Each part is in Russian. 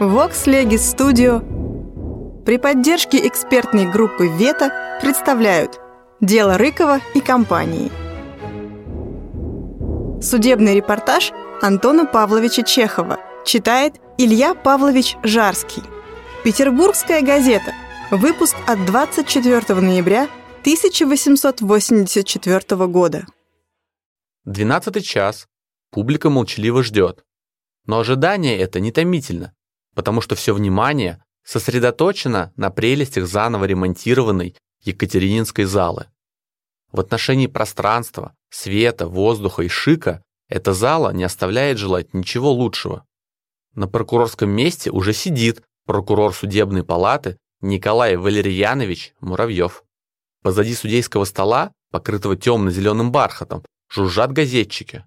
Vox Legis Studio при поддержке экспертной группы «Вета» представляют «Дело Рыкова и компании». Судебный репортаж Антона Павловича Чехова читает Илья Павлович Жарский. Петербургская газета. Выпуск от 24 ноября 1884 года. Двенадцатый час. Публика молчаливо ждет. Но ожидание это не томительно потому что все внимание сосредоточено на прелестях заново ремонтированной Екатерининской залы. В отношении пространства, света, воздуха и шика эта зала не оставляет желать ничего лучшего. На прокурорском месте уже сидит прокурор судебной палаты Николай Валерьянович Муравьев. Позади судейского стола, покрытого темно-зеленым бархатом, жужжат газетчики.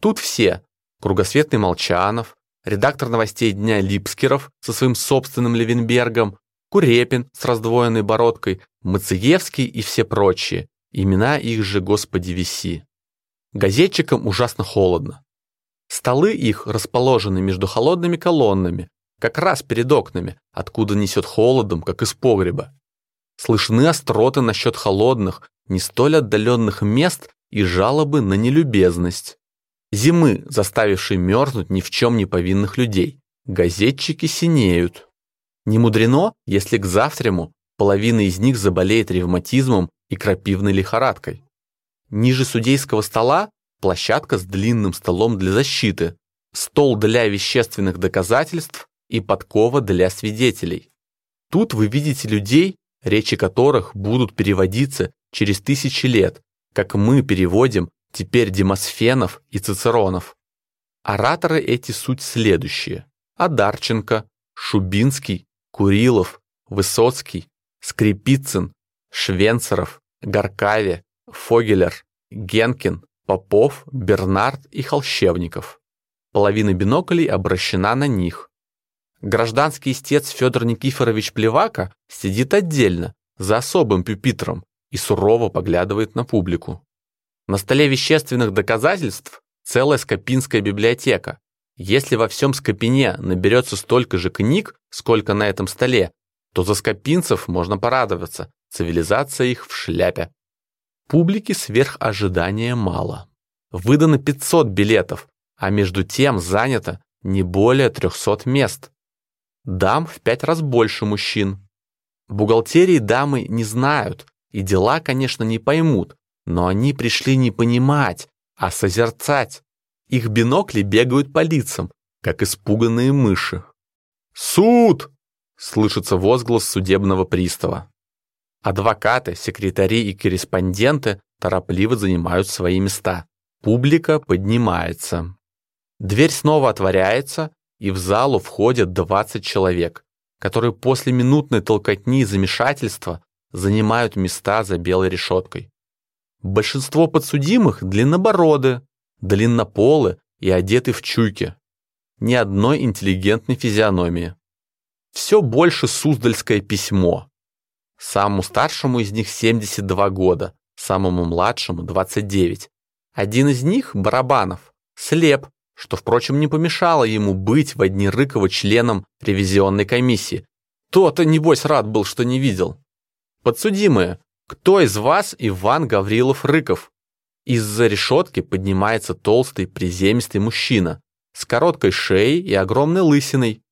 Тут все – Кругосветный Молчанов, редактор новостей дня Липскеров со своим собственным Левенбергом, Курепин с раздвоенной бородкой, Мациевский и все прочие. Имена их же, господи, виси. Газетчикам ужасно холодно. Столы их расположены между холодными колоннами, как раз перед окнами, откуда несет холодом, как из погреба. Слышны остроты насчет холодных, не столь отдаленных мест и жалобы на нелюбезность. Зимы, заставившей мерзнуть ни в чем не повинных людей. Газетчики синеют. Не мудрено, если к завтраму половина из них заболеет ревматизмом и крапивной лихорадкой. Ниже судейского стола площадка с длинным столом для защиты, стол для вещественных доказательств и подкова для свидетелей. Тут вы видите людей, речи которых будут переводиться через тысячи лет, как мы переводим теперь Демосфенов и Цицеронов. Ораторы эти суть следующие. Адарченко, Шубинский, Курилов, Высоцкий, Скрипицын, Швенцеров, Гаркаве, Фогелер, Генкин, Попов, Бернард и Холщевников. Половина биноклей обращена на них. Гражданский истец Федор Никифорович Плевака сидит отдельно, за особым пюпитром, и сурово поглядывает на публику. На столе вещественных доказательств целая Скопинская библиотека. Если во всем Скопине наберется столько же книг, сколько на этом столе, то за скопинцев можно порадоваться, цивилизация их в шляпе. Публики сверх ожидания мало. Выдано 500 билетов, а между тем занято не более 300 мест. Дам в пять раз больше мужчин. Бухгалтерии дамы не знают, и дела, конечно, не поймут, но они пришли не понимать, а созерцать. Их бинокли бегают по лицам, как испуганные мыши. «Суд!» — слышится возглас судебного пристава. Адвокаты, секретари и корреспонденты торопливо занимают свои места. Публика поднимается. Дверь снова отворяется, и в залу входят 20 человек, которые после минутной толкотни и замешательства занимают места за белой решеткой. Большинство подсудимых длиннобороды, длиннополы и одеты в чуйки. Ни одной интеллигентной физиономии. Все больше суздальское письмо. Самому старшему из них 72 года, самому младшему 29. Один из них, Барабанов, слеп, что, впрочем, не помешало ему быть в одни Рыкова членом ревизионной комиссии. То-то, небось, рад был, что не видел. Подсудимые, «Кто из вас Иван Гаврилов-Рыков?» Из-за решетки поднимается толстый приземистый мужчина с короткой шеей и огромной лысиной.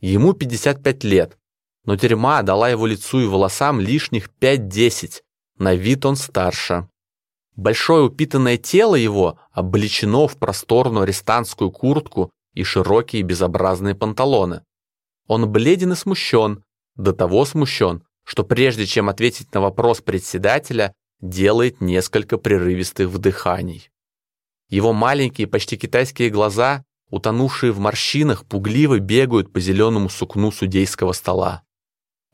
Ему 55 лет, но тюрьма дала его лицу и волосам лишних 5-10, на вид он старше. Большое упитанное тело его облечено в просторную арестантскую куртку и широкие безобразные панталоны. Он бледен и смущен, до того смущен, что прежде чем ответить на вопрос председателя, делает несколько прерывистых вдыханий. Его маленькие, почти китайские глаза, утонувшие в морщинах, пугливо бегают по зеленому сукну судейского стола.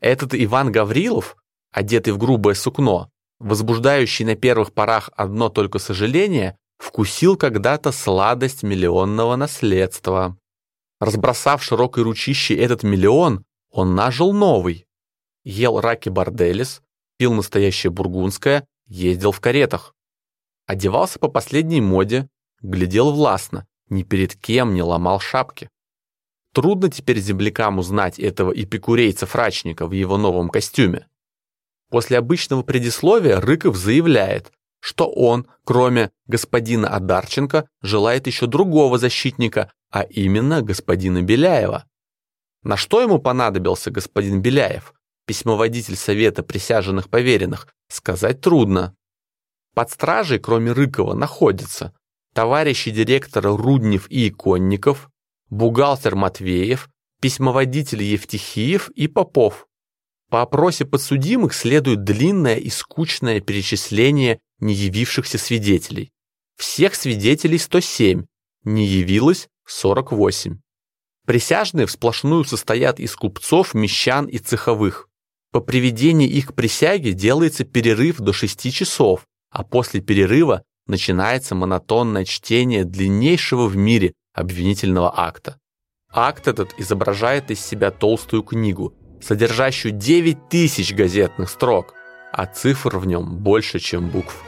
Этот Иван Гаврилов, одетый в грубое сукно, возбуждающий на первых порах одно только сожаление, вкусил когда-то сладость миллионного наследства. Разбросав широкой ручищей этот миллион, он нажил новый, ел раки борделис, пил настоящее бургундское, ездил в каретах. Одевался по последней моде, глядел властно, ни перед кем не ломал шапки. Трудно теперь землякам узнать этого эпикурейца-фрачника в его новом костюме. После обычного предисловия Рыков заявляет, что он, кроме господина Адарченко, желает еще другого защитника, а именно господина Беляева. На что ему понадобился господин Беляев, письмоводитель Совета присяженных поверенных, сказать трудно. Под стражей, кроме Рыкова, находятся товарищи директора Руднев и Иконников, бухгалтер Матвеев, письмоводитель Евтихиев и Попов. По опросе подсудимых следует длинное и скучное перечисление не явившихся свидетелей. Всех свидетелей 107, не явилось 48. Присяжные всплошную состоят из купцов, мещан и цеховых. По приведении их к присяге делается перерыв до 6 часов, а после перерыва начинается монотонное чтение длиннейшего в мире обвинительного акта. Акт этот изображает из себя толстую книгу, содержащую 9 тысяч газетных строк, а цифр в нем больше, чем букв.